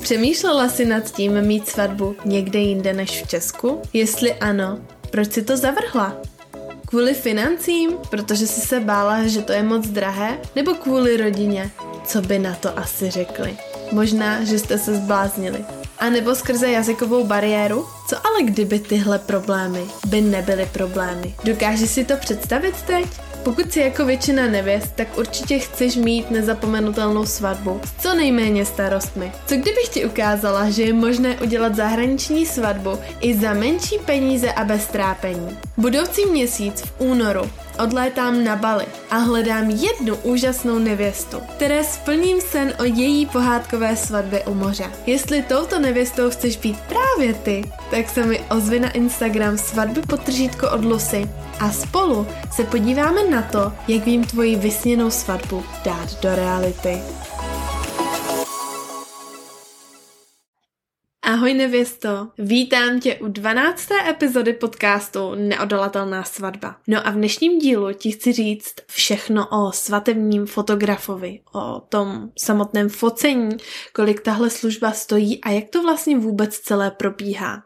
Přemýšlela jsi nad tím mít svatbu někde jinde než v Česku? Jestli ano, proč si to zavrhla? Kvůli financím, protože jsi se bála, že to je moc drahé? Nebo kvůli rodině? Co by na to asi řekli? Možná, že jste se zbláznili. A nebo skrze jazykovou bariéru? Co ale kdyby tyhle problémy by nebyly problémy? Dokážeš si to představit teď? Pokud jsi jako většina nevěst, tak určitě chceš mít nezapomenutelnou svatbu s co nejméně starostmi. Co kdybych ti ukázala, že je možné udělat zahraniční svatbu i za menší peníze a bez trápení? Budoucí měsíc v únoru odlétám na Bali a hledám jednu úžasnou nevěstu, které splním sen o její pohádkové svatbě u moře. Jestli touto nevěstou chceš být právě ty, tak se mi ozvi na Instagram svatby potržítko od Lucy a spolu se podíváme na to, jak vím tvoji vysněnou svatbu dát do reality. Ahoj nevěsto, vítám tě u 12. epizody podcastu Neodolatelná svatba. No a v dnešním dílu ti chci říct všechno o svatebním fotografovi, o tom samotném focení, kolik tahle služba stojí a jak to vlastně vůbec celé probíhá.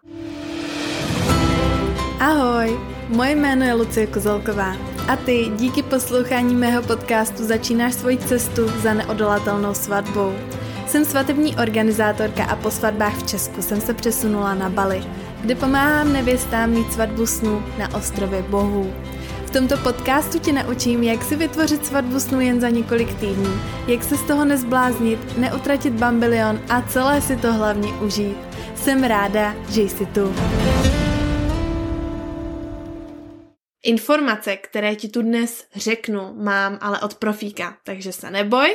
Ahoj, moje jméno je Lucie Kozelková a ty díky poslouchání mého podcastu začínáš svoji cestu za neodolatelnou svatbou. Jsem svatební organizátorka a po svatbách v Česku jsem se přesunula na Bali, kde pomáhám nevěstám mít svatbu snů na ostrově Bohů. V tomto podcastu tě naučím, jak si vytvořit svatbu snů jen za několik týdnů, jak se z toho nezbláznit, neutratit bambilion a celé si to hlavně užít. Jsem ráda, že jsi tu. Informace, které ti tu dnes řeknu, mám ale od profíka, takže se neboj.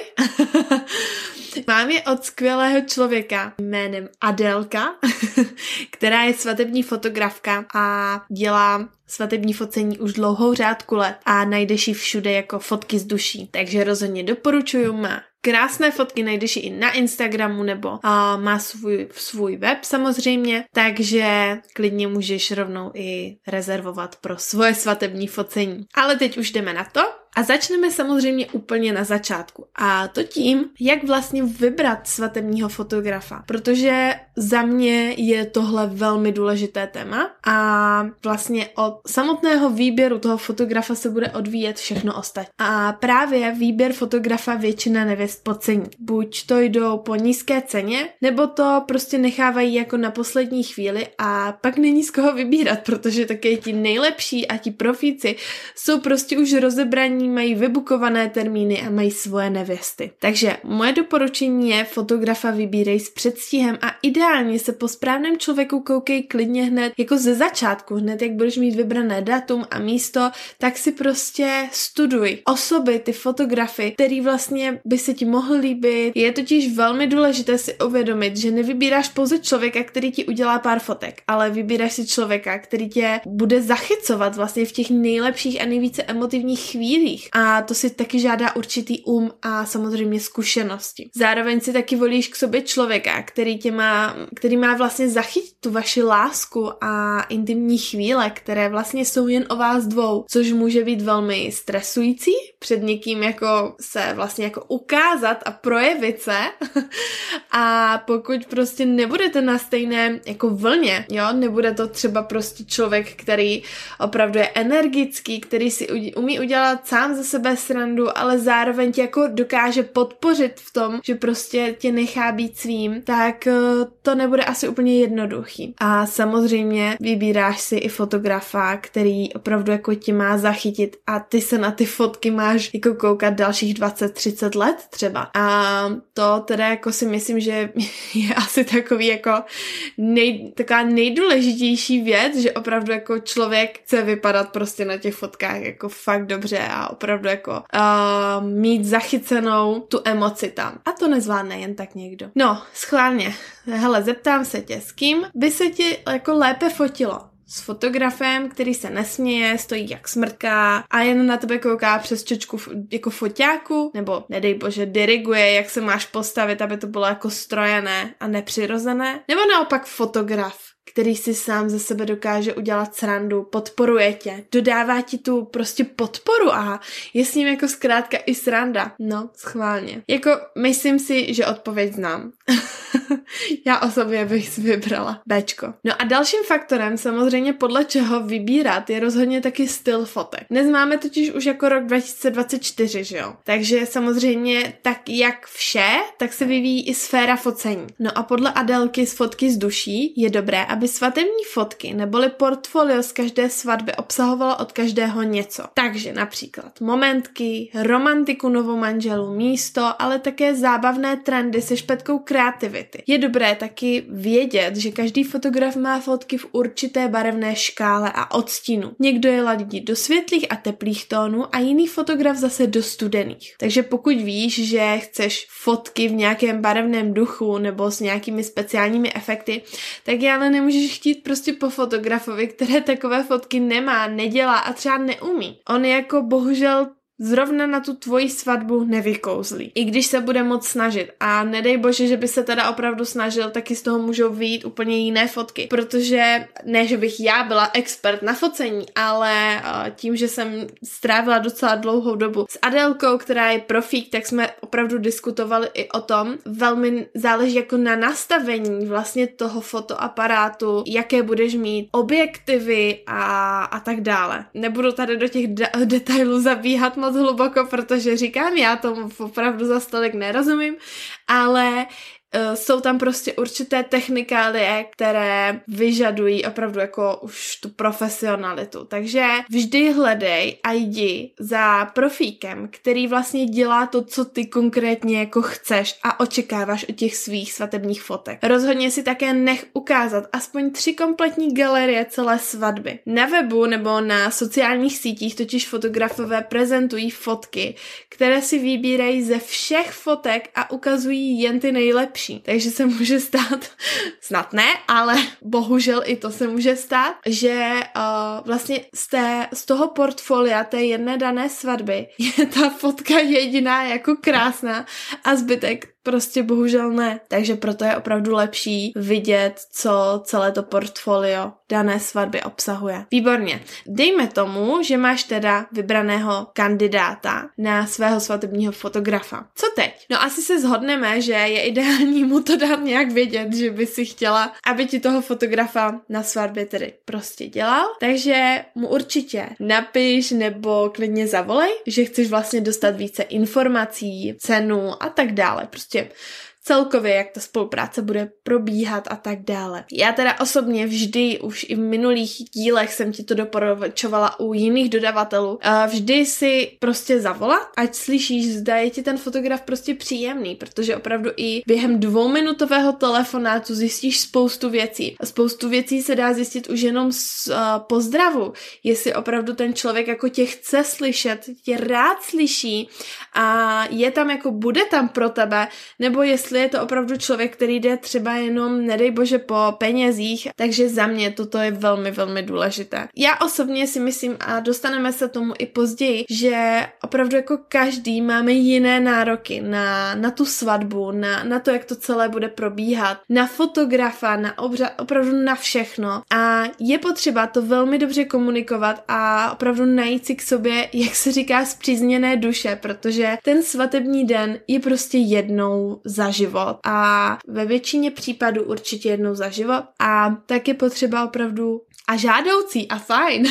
mám je od skvělého člověka jménem Adelka, která je svatební fotografka a dělá svatební focení už dlouhou řádku let a najdeš ji všude jako fotky z duší. Takže rozhodně doporučuju, má krásné fotky, najdeš i na Instagramu nebo uh, má svůj, svůj web samozřejmě, takže klidně můžeš rovnou i rezervovat pro svoje svatební focení. Ale teď už jdeme na to. A začneme samozřejmě úplně na začátku. A to tím, jak vlastně vybrat svatebního fotografa. Protože za mě je tohle velmi důležité téma a vlastně od samotného výběru toho fotografa se bude odvíjet všechno ostatní. A právě výběr fotografa většina nevěst podcení. Buď to jdou po nízké ceně, nebo to prostě nechávají jako na poslední chvíli a pak není z koho vybírat, protože také ti nejlepší a ti profíci jsou prostě už rozebraní setkání, mají vybukované termíny a mají svoje nevěsty. Takže moje doporučení je fotografa vybírej s předstihem a ideálně se po správném člověku koukej klidně hned jako ze začátku, hned jak budeš mít vybrané datum a místo, tak si prostě studuj osoby, ty fotografy, který vlastně by se ti mohl líbit. Je totiž velmi důležité si uvědomit, že nevybíráš pouze člověka, který ti udělá pár fotek, ale vybíráš si člověka, který tě bude zachycovat vlastně v těch nejlepších a nejvíce emotivních chvílích chvílích. A to si taky žádá určitý um a samozřejmě zkušenosti. Zároveň si taky volíš k sobě člověka, který tě má, který má vlastně zachytit tu vaši lásku a intimní chvíle, které vlastně jsou jen o vás dvou, což může být velmi stresující před někým jako se vlastně jako ukázat a projevit se a pokud prostě nebudete na stejné jako vlně, jo, nebude to třeba prostě člověk, který opravdu je energický, který si umí udělat sám sám ze sebe srandu, ale zároveň tě jako dokáže podpořit v tom, že prostě tě nechá být svým, tak eh, to nebude asi úplně jednoduchý. A samozřejmě vybíráš si i fotografa, který opravdu jako ti má zachytit a ty se na ty fotky máš jako koukat dalších 20-30 let třeba. A to teda jako si myslím, že je asi takový jako nej, taková nejdůležitější věc, že opravdu jako člověk chce vypadat prostě na těch fotkách jako fakt dobře a opravdu jako uh, mít zachycenou tu emoci tam. A to nezvládne jen tak někdo. No, schválně. Hele, zeptám se tě, s kým by se ti jako lépe fotilo? S fotografem, který se nesměje, stojí jak smrtká a jen na tebe kouká přes čočku jako foťáku, nebo nedej bože diriguje, jak se máš postavit, aby to bylo jako strojené a nepřirozené, nebo naopak fotograf, který si sám ze sebe dokáže udělat srandu, podporuje tě, dodává ti tu prostě podporu a je s ním jako zkrátka i sranda. No, schválně. Jako myslím si, že odpověď znám. Já osobně bych si vybrala Bčko. No a dalším faktorem samozřejmě podle čeho vybírat je rozhodně taky styl fotek. Dnes máme totiž už jako rok 2024, že jo? Takže samozřejmě tak jak vše, tak se vyvíjí i sféra focení. No a podle Adelky z fotky z duší je dobré, aby svatební fotky neboli portfolio z každé svatby obsahovalo od každého něco. Takže například momentky, romantiku novomanželů, místo, ale také zábavné trendy se špetkou kreativity. Je dobré taky vědět, že každý fotograf má fotky v určité barevné škále a odstínu. Někdo je ladí do světlých a teplých tónů a jiný fotograf zase do studených. Takže pokud víš, že chceš fotky v nějakém barevném duchu nebo s nějakými speciálními efekty, tak je ale nemůžeš chtít prostě po fotografovi, které takové fotky nemá, nedělá a třeba neumí. On jako bohužel zrovna na tu tvoji svatbu nevykouzlí. I když se bude moc snažit. A nedej bože, že by se teda opravdu snažil, taky z toho můžou vyjít úplně jiné fotky. Protože ne, že bych já byla expert na focení, ale tím, že jsem strávila docela dlouhou dobu s Adelkou, která je profík, tak jsme opravdu diskutovali i o tom. Velmi záleží jako na nastavení vlastně toho fotoaparátu, jaké budeš mít objektivy a, a tak dále. Nebudu tady do těch de- detailů zabíhat moc moc hluboko, protože říkám, já tomu opravdu za stolik nerozumím, ale jsou tam prostě určité technikálie, které vyžadují opravdu jako už tu profesionalitu. Takže vždy hledej a jdi za profíkem, který vlastně dělá to, co ty konkrétně jako chceš a očekáváš od těch svých svatebních fotek. Rozhodně si také nech ukázat aspoň tři kompletní galerie celé svatby. Na webu nebo na sociálních sítích totiž fotografové prezentují fotky, které si vybírají ze všech fotek a ukazují jen ty nejlepší lepší. Takže se může stát, snad ne, ale bohužel i to se může stát, že uh, vlastně z, té, z toho portfolia té jedné dané svatby je ta fotka jediná jako krásná a zbytek Prostě bohužel ne. Takže proto je opravdu lepší vidět, co celé to portfolio dané svatby obsahuje. Výborně. Dejme tomu, že máš teda vybraného kandidáta na svého svatebního fotografa. Co teď? No asi se zhodneme, že je ideální mu to dát nějak vědět, že by si chtěla, aby ti toho fotografa na svatbě tedy prostě dělal. Takže mu určitě napiš nebo klidně zavolej, že chceš vlastně dostat více informací, cenu a tak dále. Prostě prostě celkově, jak ta spolupráce bude probíhat a tak dále. Já teda osobně vždy, už i v minulých dílech jsem ti to doporučovala u jiných dodavatelů, vždy si prostě zavolat, ať slyšíš, zda je ti ten fotograf prostě příjemný, protože opravdu i během dvouminutového telefonátu zjistíš spoustu věcí. Spoustu věcí se dá zjistit už jenom z uh, pozdravu, jestli opravdu ten člověk jako tě chce slyšet, tě rád slyší a je tam jako bude tam pro tebe, nebo jestli jestli je to opravdu člověk, který jde třeba jenom, nedej bože, po penězích, takže za mě toto je velmi, velmi důležité. Já osobně si myslím, a dostaneme se tomu i později, že opravdu jako každý máme jiné nároky na, na tu svatbu, na, na to, jak to celé bude probíhat, na fotografa, na obřad, opravdu na všechno. A je potřeba to velmi dobře komunikovat a opravdu najít si k sobě, jak se říká, zpřízněné duše, protože ten svatební den je prostě jednou za život. A ve většině případů určitě jednou za život. A tak je potřeba opravdu a žádoucí a fajn,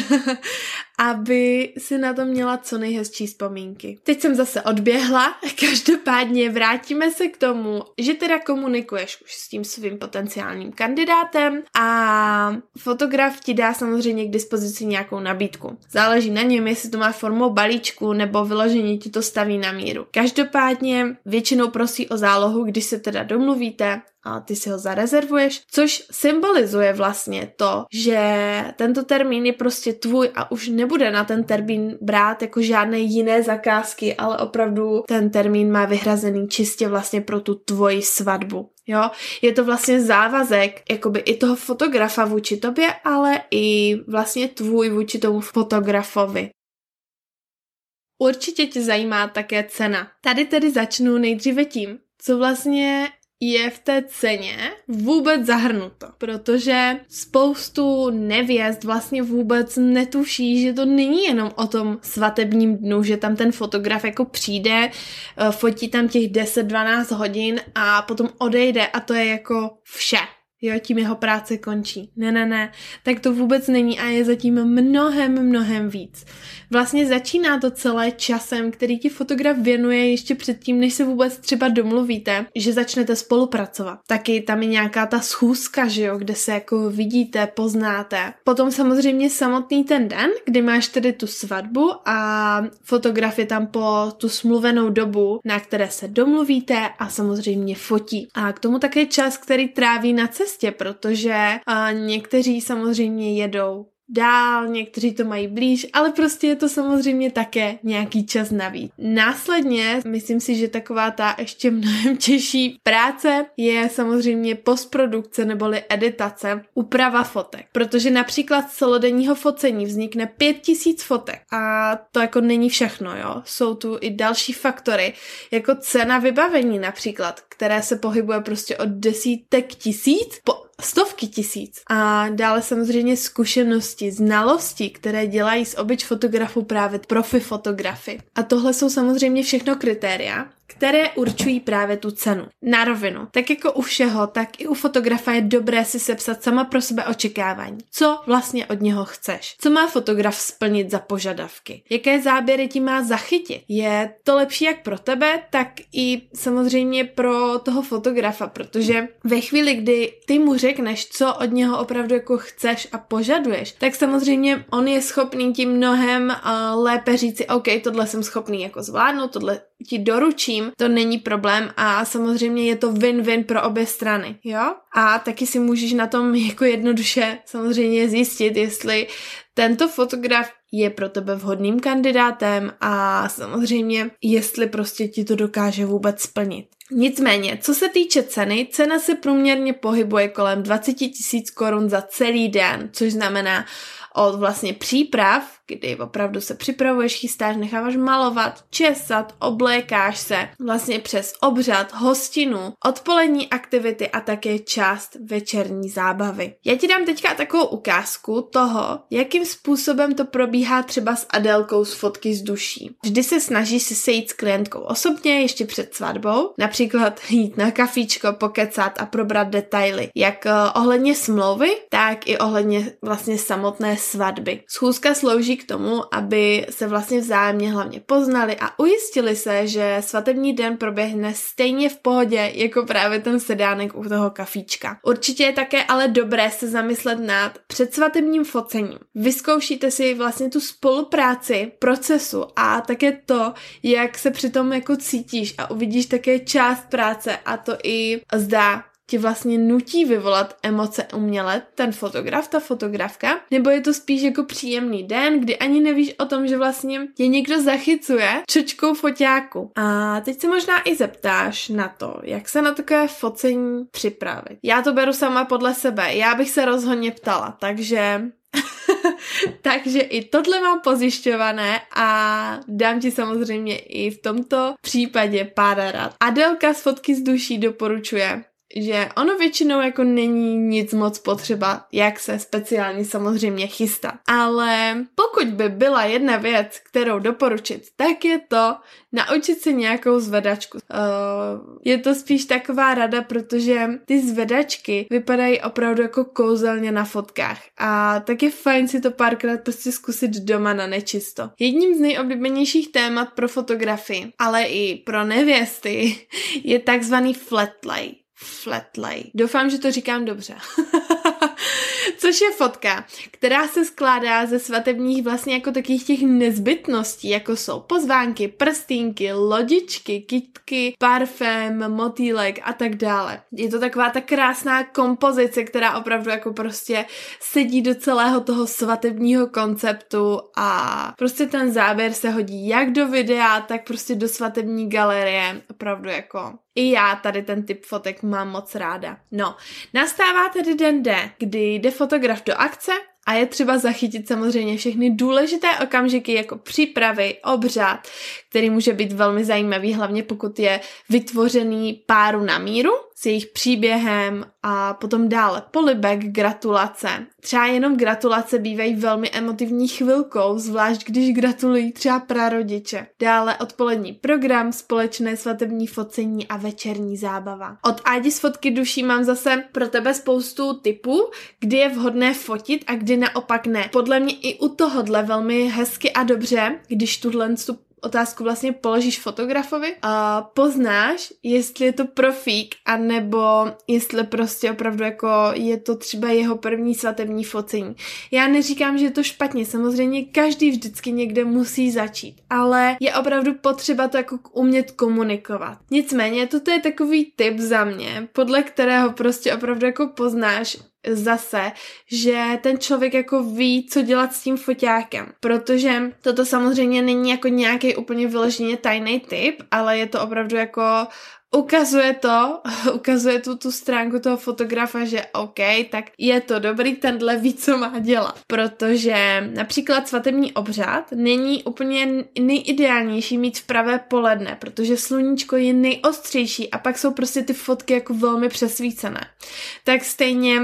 aby si na to měla co nejhezčí vzpomínky. Teď jsem zase odběhla, každopádně vrátíme se k tomu, že teda komunikuješ už s tím svým potenciálním kandidátem a fotograf ti dá samozřejmě k dispozici nějakou nabídku. Záleží na něm, jestli to má formou balíčku nebo vyloženě ti to staví na míru. Každopádně většinou prosí o zálohu, když se teda domluvíte, a ty si ho zarezervuješ, což symbolizuje vlastně to, že tento termín je prostě tvůj a už nebude na ten termín brát jako žádné jiné zakázky, ale opravdu ten termín má vyhrazený čistě vlastně pro tu tvoji svatbu. Jo, je to vlastně závazek jakoby i toho fotografa vůči tobě, ale i vlastně tvůj vůči tomu fotografovi. Určitě tě zajímá také cena. Tady tedy začnu nejdříve tím, co vlastně je v té ceně vůbec zahrnuto, protože spoustu nevěst vlastně vůbec netuší, že to není jenom o tom svatebním dnu, že tam ten fotograf jako přijde, eh, fotí tam těch 10-12 hodin a potom odejde a to je jako vše jo, tím jeho práce končí. Ne, ne, ne, tak to vůbec není a je zatím mnohem, mnohem víc. Vlastně začíná to celé časem, který ti fotograf věnuje ještě předtím, než se vůbec třeba domluvíte, že začnete spolupracovat. Taky tam je nějaká ta schůzka, že jo, kde se jako vidíte, poznáte. Potom samozřejmě samotný ten den, kdy máš tedy tu svatbu a fotograf je tam po tu smluvenou dobu, na které se domluvíte a samozřejmě fotí. A k tomu také čas, který tráví na cestě cestě, protože a, někteří samozřejmě jedou dál, někteří to mají blíž, ale prostě je to samozřejmě také nějaký čas navíc. Následně, myslím si, že taková ta ještě mnohem těžší práce je samozřejmě postprodukce neboli editace, úprava fotek. Protože například z celodenního focení vznikne 5000 fotek a to jako není všechno, jo. Jsou tu i další faktory, jako cena vybavení například, které se pohybuje prostě od desítek tisíc po stovky tisíc. A dále samozřejmě zkušenosti, znalosti, které dělají z obyč fotografu právě profi fotografy. A tohle jsou samozřejmě všechno kritéria, které určují právě tu cenu. Na rovinu, tak jako u všeho, tak i u fotografa je dobré si sepsat sama pro sebe očekávání. Co vlastně od něho chceš? Co má fotograf splnit za požadavky? Jaké záběry ti má zachytit? Je to lepší jak pro tebe, tak i samozřejmě pro toho fotografa, protože ve chvíli, kdy ty mu řekneš, co od něho opravdu jako chceš a požaduješ, tak samozřejmě on je schopný ti mnohem uh, lépe říci, OK, tohle jsem schopný jako zvládnout, tohle ti doručím, to není problém a samozřejmě je to win-win pro obě strany, jo? A taky si můžeš na tom jako jednoduše samozřejmě zjistit, jestli tento fotograf je pro tebe vhodným kandidátem a samozřejmě, jestli prostě ti to dokáže vůbec splnit. Nicméně, co se týče ceny, cena se průměrně pohybuje kolem 20 tisíc korun za celý den, což znamená od vlastně příprav, kdy opravdu se připravuješ, chystáš, necháváš malovat, česat, oblékáš se, vlastně přes obřad, hostinu, odpolední aktivity a také část večerní zábavy. Já ti dám teďka takovou ukázku toho, jakým způsobem to probíhá třeba s Adelkou z fotky z duší. Vždy se snažíš si sejít s klientkou osobně ještě před svatbou, například jít na kafíčko, pokecat a probrat detaily, jak eh, ohledně smlouvy, tak i ohledně vlastně samotné svatby. Schůzka slouží k tomu, aby se vlastně vzájemně hlavně poznali a ujistili se, že svatební den proběhne stejně v pohodě, jako právě ten sedánek u toho kafíčka. Určitě je také ale dobré se zamyslet nad předsvatebním focením. Vyzkoušíte si vlastně tu spolupráci procesu a také to, jak se přitom jako cítíš a uvidíš také část práce a to i zdá ti vlastně nutí vyvolat emoce uměle, ten fotograf, ta fotografka, nebo je to spíš jako příjemný den, kdy ani nevíš o tom, že vlastně tě někdo zachycuje čočkou foťáku. A teď se možná i zeptáš na to, jak se na takové focení připravit. Já to beru sama podle sebe, já bych se rozhodně ptala, takže Takže i tohle mám pozjišťované a dám ti samozřejmě i v tomto případě pár rad. Adelka z fotky z duší doporučuje že ono většinou jako není nic moc potřeba, jak se speciálně samozřejmě chystá. Ale pokud by byla jedna věc, kterou doporučit, tak je to naučit se nějakou zvedačku. Uh, je to spíš taková rada, protože ty zvedačky vypadají opravdu jako kouzelně na fotkách a tak je fajn si to párkrát prostě zkusit doma na nečisto. Jedním z nejoblíbenějších témat pro fotografii, ale i pro nevěsty je takzvaný flat lay flatlay. Doufám, že to říkám dobře. Což je fotka, která se skládá ze svatebních vlastně jako takových těch nezbytností, jako jsou pozvánky, prstínky, lodičky, kitky, parfém, motýlek a tak dále. Je to taková ta krásná kompozice, která opravdu jako prostě sedí do celého toho svatebního konceptu a prostě ten záběr se hodí jak do videa, tak prostě do svatební galerie. Opravdu jako i já tady ten typ fotek mám moc ráda. No, nastává tedy den D, kdy jde fotograf do akce a je třeba zachytit samozřejmě všechny důležité okamžiky jako přípravy, obřad, který může být velmi zajímavý, hlavně pokud je vytvořený páru na míru. S jejich příběhem a potom dále polibek, gratulace. Třeba jenom gratulace bývají velmi emotivní chvilkou, zvlášť když gratulují třeba prarodiče. Dále odpolední program, společné svatební focení a večerní zábava. Od Ádi z fotky duší mám zase pro tebe spoustu typů, kdy je vhodné fotit a kdy naopak ne. Podle mě i u tohohle velmi hezky a dobře, když tuhle otázku vlastně položíš fotografovi a poznáš, jestli je to profík, anebo jestli prostě opravdu jako je to třeba jeho první svatební focení. Já neříkám, že je to špatně, samozřejmě každý vždycky někde musí začít, ale je opravdu potřeba to jako umět komunikovat. Nicméně, toto je takový tip za mě, podle kterého prostě opravdu jako poznáš, zase, že ten člověk jako ví, co dělat s tím foťákem, protože toto samozřejmě není jako nějaký úplně vyloženě tajný tip, ale je to opravdu jako ukazuje to, ukazuje tu, tu stránku toho fotografa, že OK, tak je to dobrý, tenhle ví, co má dělat. Protože například svatební obřad není úplně nejideálnější mít v pravé poledne, protože sluníčko je nejostřejší a pak jsou prostě ty fotky jako velmi přesvícené. Tak stejně,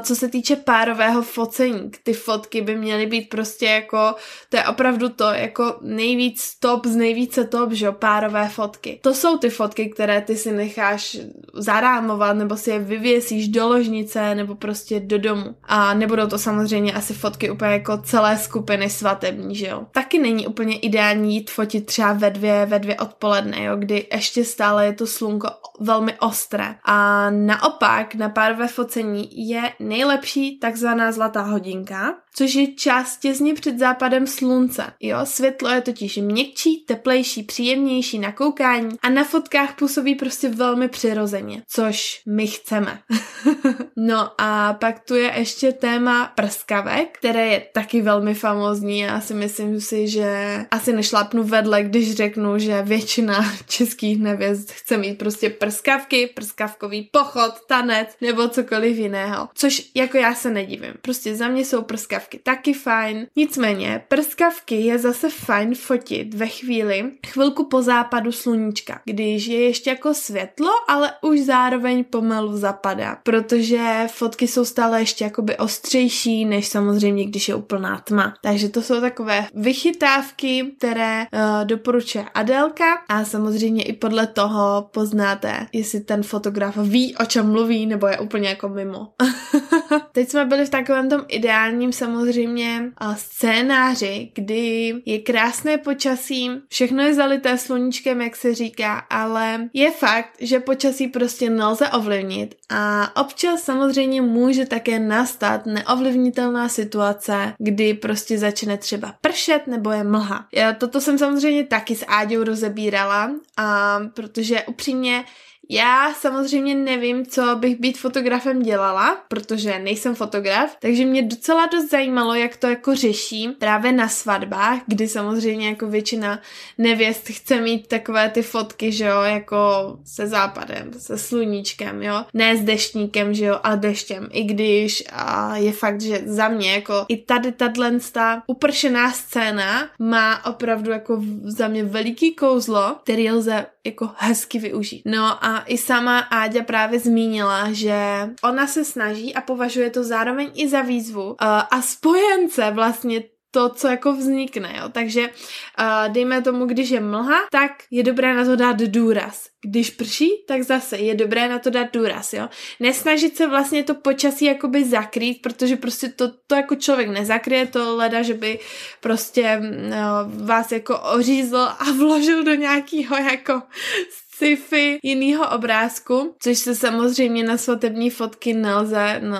co se týče párového focení, ty fotky by měly být prostě jako, to je opravdu to, jako nejvíc top z nejvíce top, že jo, párové fotky. To jsou ty fotky, které ty si necháš zarámovat, nebo si je vyvěsíš do ložnice, nebo prostě do domu. A nebudou to samozřejmě asi fotky úplně jako celé skupiny svatební, že jo. Taky není úplně ideální jít fotit třeba ve dvě, ve dvě odpoledne, jo, kdy ještě stále je to slunko velmi ostré. A naopak na párové focení je nejlepší takzvaná zlatá hodinka, což je čas těsně před západem slunce. Jo, světlo je totiž měkčí, teplejší, příjemnější na koukání a na fotkách působí prostě velmi přirozeně, což my chceme. no a pak tu je ještě téma prskavek, které je taky velmi famózní. Já si myslím si, že asi nešlapnu vedle, když řeknu, že většina českých nevěst chce mít prostě prskavky, prskavkový pochod, tanec nebo cokoliv jiného. Což jako já se nedivím. Prostě za mě jsou prskavky taky fajn. Nicméně, prskavky je zase fajn fotit ve chvíli, chvilku po západu sluníčka, když je ještě jako světlo, ale už zároveň pomalu zapadá, protože fotky jsou stále ještě jakoby ostřejší, než samozřejmě, když je úplná tma. Takže to jsou takové vychytávky, které uh, doporučuje Adelka a samozřejmě i podle toho poznáte, jestli ten fotograf ví, o čem mluví, nebo je úplně jako mimo. Teď jsme byli v takovém tom ideálním samozřejmě scénáři, kdy je krásné počasí, všechno je zalité sluníčkem, jak se říká, ale je fakt, že počasí prostě nelze ovlivnit a občas samozřejmě může také nastat neovlivnitelná situace, kdy prostě začne třeba pršet nebo je mlha. Já toto jsem samozřejmě taky s Áďou rozebírala, a protože upřímně já samozřejmě nevím, co bych být fotografem dělala, protože nejsem fotograf, takže mě docela dost zajímalo, jak to jako řeší právě na svatbách, kdy samozřejmě jako většina nevěst chce mít takové ty fotky, že jo, jako se západem, se sluníčkem, jo, ne s deštníkem, že jo, a deštěm, i když a je fakt, že za mě jako i tady tato upršená scéna má opravdu jako za mě veliký kouzlo, který lze jako hezky využít. No a i sama Áďa právě zmínila, že ona se snaží a považuje to zároveň i za výzvu uh, a spojence vlastně to, co jako vznikne, jo. Takže uh, dejme tomu, když je mlha, tak je dobré na to dát důraz. Když prší, tak zase je dobré na to dát důraz, jo. Nesnažit se vlastně to počasí jakoby zakrýt, protože prostě to, to jako člověk nezakryje, to leda, že by prostě uh, vás jako ořízl a vložil do nějakého jako sci-fi jinýho obrázku, což se samozřejmě na svatební fotky nelze, no,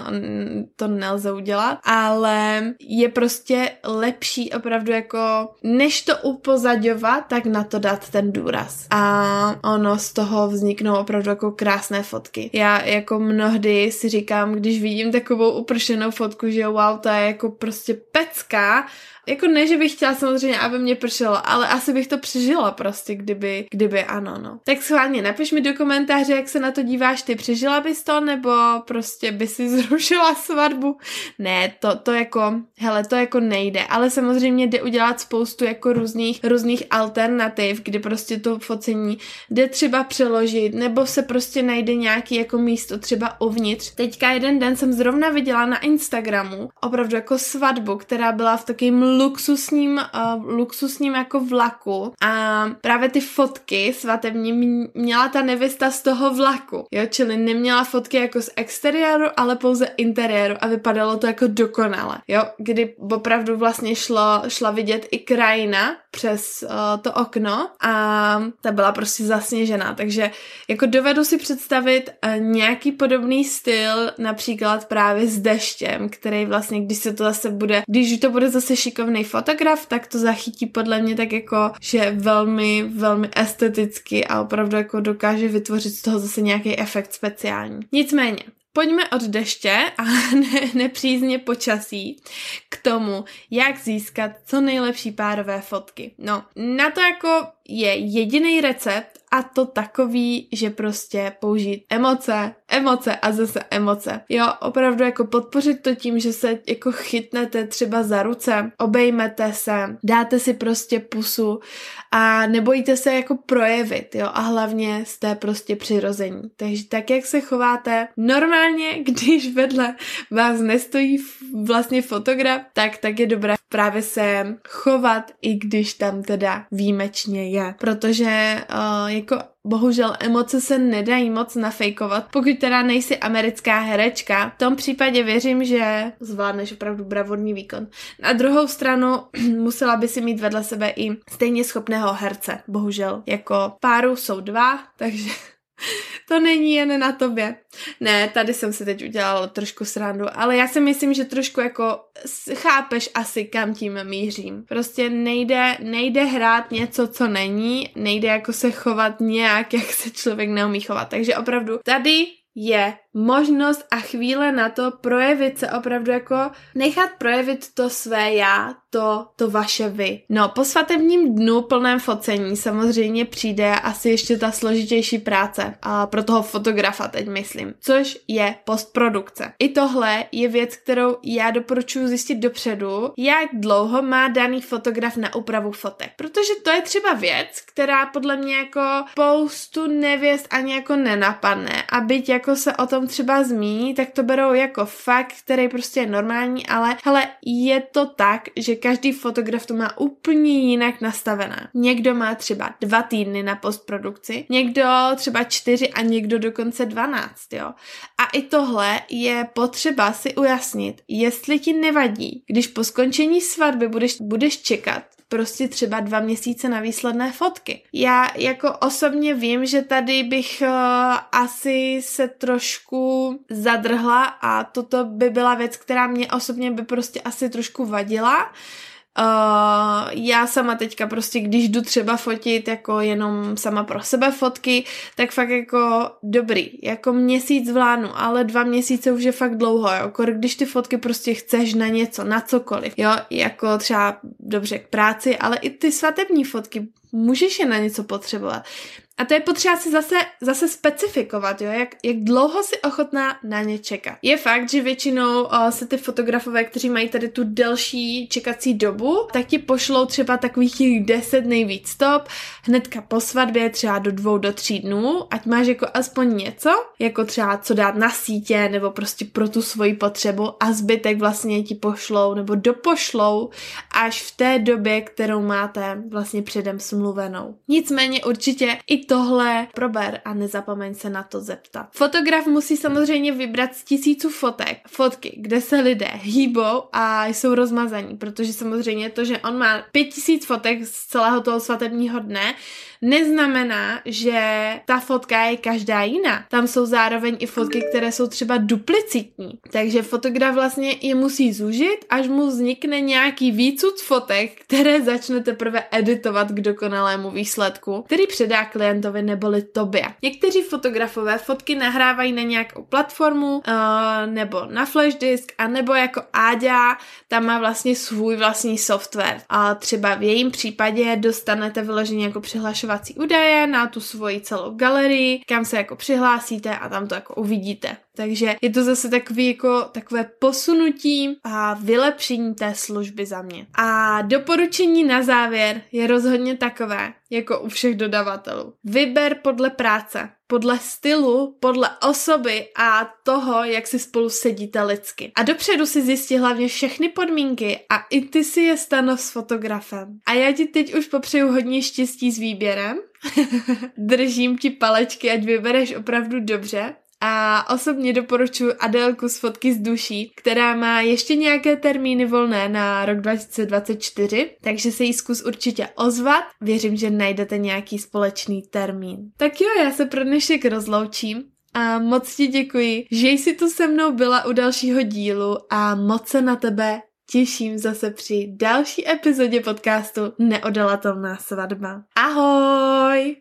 to nelze udělat, ale je prostě lepší opravdu jako, než to upozadovat, tak na to dát ten důraz. A ono z toho vzniknou opravdu jako krásné fotky. Já jako mnohdy si říkám, když vidím takovou upršenou fotku, že wow, to je jako prostě pecka, Jako ne, že bych chtěla samozřejmě, aby mě pršelo, ale asi bych to přežila prostě, kdyby, kdyby ano, no. Tak schválně napiš mi do komentáře, jak se na to díváš ty, přežila bys to, nebo prostě by si zrušila svatbu? Ne, to, to jako, hele, to jako nejde, ale samozřejmě jde udělat spoustu jako různých, různých alternativ, kdy prostě to focení jde třeba přeložit, nebo se prostě najde nějaký jako místo třeba uvnitř. Teďka jeden den jsem zrovna viděla na Instagramu opravdu jako svatbu, která byla v takým luxusním, uh, luxusním jako vlaku. A právě ty fotky svatební měla ta nevěsta z toho vlaku, jo, čili neměla fotky jako z exteriéru, ale pouze interiéru a vypadalo to jako dokonale, jo, kdy opravdu vlastně šlo, šla vidět i krajina přes uh, to okno a ta byla prostě zasněžená, takže jako dovedu si představit uh, nějaký podobný styl, například právě s deštěm, který vlastně, když se to zase bude, když to bude zase šikovný fotograf, tak to zachytí podle mě tak jako, že velmi, velmi esteticky a opravdu jako dokáže vytvořit z toho zase nějaký efekt speciální. Nicméně, Pojďme od deště a ne, nepřízně počasí k tomu, jak získat co nejlepší párové fotky. No, na to jako je jediný recept a to takový, že prostě použít emoce, emoce a zase emoce. Jo, opravdu jako podpořit to tím, že se jako chytnete třeba za ruce, obejmete se, dáte si prostě pusu a nebojíte se jako projevit, jo, a hlavně jste prostě přirození. Takže tak, jak se chováte normálně, když vedle vás nestojí vlastně fotograf, tak tak je dobré právě se chovat, i když tam teda výjimečně je. Protože uh, jako bohužel emoce se nedají moc nafejkovat, pokud teda nejsi americká herečka. V tom případě věřím, že zvládneš opravdu bravodní výkon. Na druhou stranu musela by si mít vedle sebe i stejně schopného herce, bohužel. Jako páru jsou dva, takže to není jen na tobě. Ne, tady jsem se teď udělala trošku srandu, ale já si myslím, že trošku jako chápeš asi, kam tím mířím. Prostě nejde, nejde hrát něco, co není, nejde jako se chovat nějak, jak se člověk neumí chovat. Takže opravdu tady je možnost a chvíle na to projevit se opravdu jako nechat projevit to své já, to, to vaše vy. No, po svatebním dnu plném focení samozřejmě přijde asi ještě ta složitější práce a pro toho fotografa teď myslím, což je postprodukce. I tohle je věc, kterou já doporučuji zjistit dopředu, jak dlouho má daný fotograf na úpravu fotek. Protože to je třeba věc, která podle mě jako spoustu nevěst ani jako nenapadne a byť jako se o tom třeba zmíní, tak to berou jako fakt, který prostě je normální, ale hele, je to tak, že každý fotograf to má úplně jinak nastavené. Někdo má třeba dva týdny na postprodukci, někdo třeba čtyři a někdo dokonce dvanáct, jo. A i tohle je potřeba si ujasnit, jestli ti nevadí, když po skončení svatby budeš, budeš čekat prostě třeba dva měsíce na výsledné fotky. Já jako osobně vím, že tady bych uh, asi se trošku zadrhla a toto by byla věc, která mě osobně by prostě asi trošku vadila. Uh, já sama teďka prostě, když jdu třeba fotit jako jenom sama pro sebe fotky, tak fakt jako dobrý, jako měsíc vlánu, ale dva měsíce už je fakt dlouho, jo, když ty fotky prostě chceš na něco, na cokoliv, jo, jako třeba dobře k práci, ale i ty svatební fotky můžeš je na něco potřebovat. A to je potřeba si zase, zase specifikovat, jo, jak, jak dlouho si ochotná na ně čekat. Je fakt, že většinou uh, se ty fotografové, kteří mají tady tu delší čekací dobu, tak ti pošlou třeba takových těch 10 nejvíc stop, hnedka po svatbě, třeba do dvou, do tří dnů, ať máš jako aspoň něco, jako třeba co dát na sítě, nebo prostě pro tu svoji potřebu a zbytek vlastně ti pošlou, nebo dopošlou až v té době, kterou máte vlastně předem smluvenou. Nicméně určitě i tohle prober a nezapomeň se na to zeptat. Fotograf musí samozřejmě vybrat z tisíců fotek, fotky, kde se lidé hýbou a jsou rozmazaní, protože samozřejmě to, že on má pět tisíc fotek z celého toho svatebního dne, neznamená, že ta fotka je každá jiná. Tam jsou zároveň i fotky, které jsou třeba duplicitní. Takže fotograf vlastně je musí zúžit, až mu vznikne nějaký víc tuc fotek, které začne teprve editovat k dokonalému výsledku, který předá klientovi neboli tobě. Někteří fotografové fotky nahrávají na nějakou platformu uh, nebo na flash disk a nebo jako Áďa, tam má vlastně svůj vlastní software. A třeba v jejím případě dostanete vyloženě jako přihlašovací údaje na tu svoji celou galerii, kam se jako přihlásíte a tam to jako uvidíte. Takže je to zase takový jako takové posunutí a vylepšení té služby za mě. A doporučení na závěr je rozhodně takové, jako u všech dodavatelů. Vyber podle práce, podle stylu, podle osoby a toho, jak si spolu sedíte lidsky. A dopředu si zjistí hlavně všechny podmínky a i ty si je stanov s fotografem. A já ti teď už popřeju hodně štěstí s výběrem. Držím ti palečky, ať vybereš opravdu dobře a osobně doporučuji Adélku z fotky z duší, která má ještě nějaké termíny volné na rok 2024, takže se jí zkus určitě ozvat. Věřím, že najdete nějaký společný termín. Tak jo, já se pro dnešek rozloučím a moc ti děkuji, že jsi tu se mnou byla u dalšího dílu a moc se na tebe těším zase při další epizodě podcastu Neodolatelná svatba. Ahoj!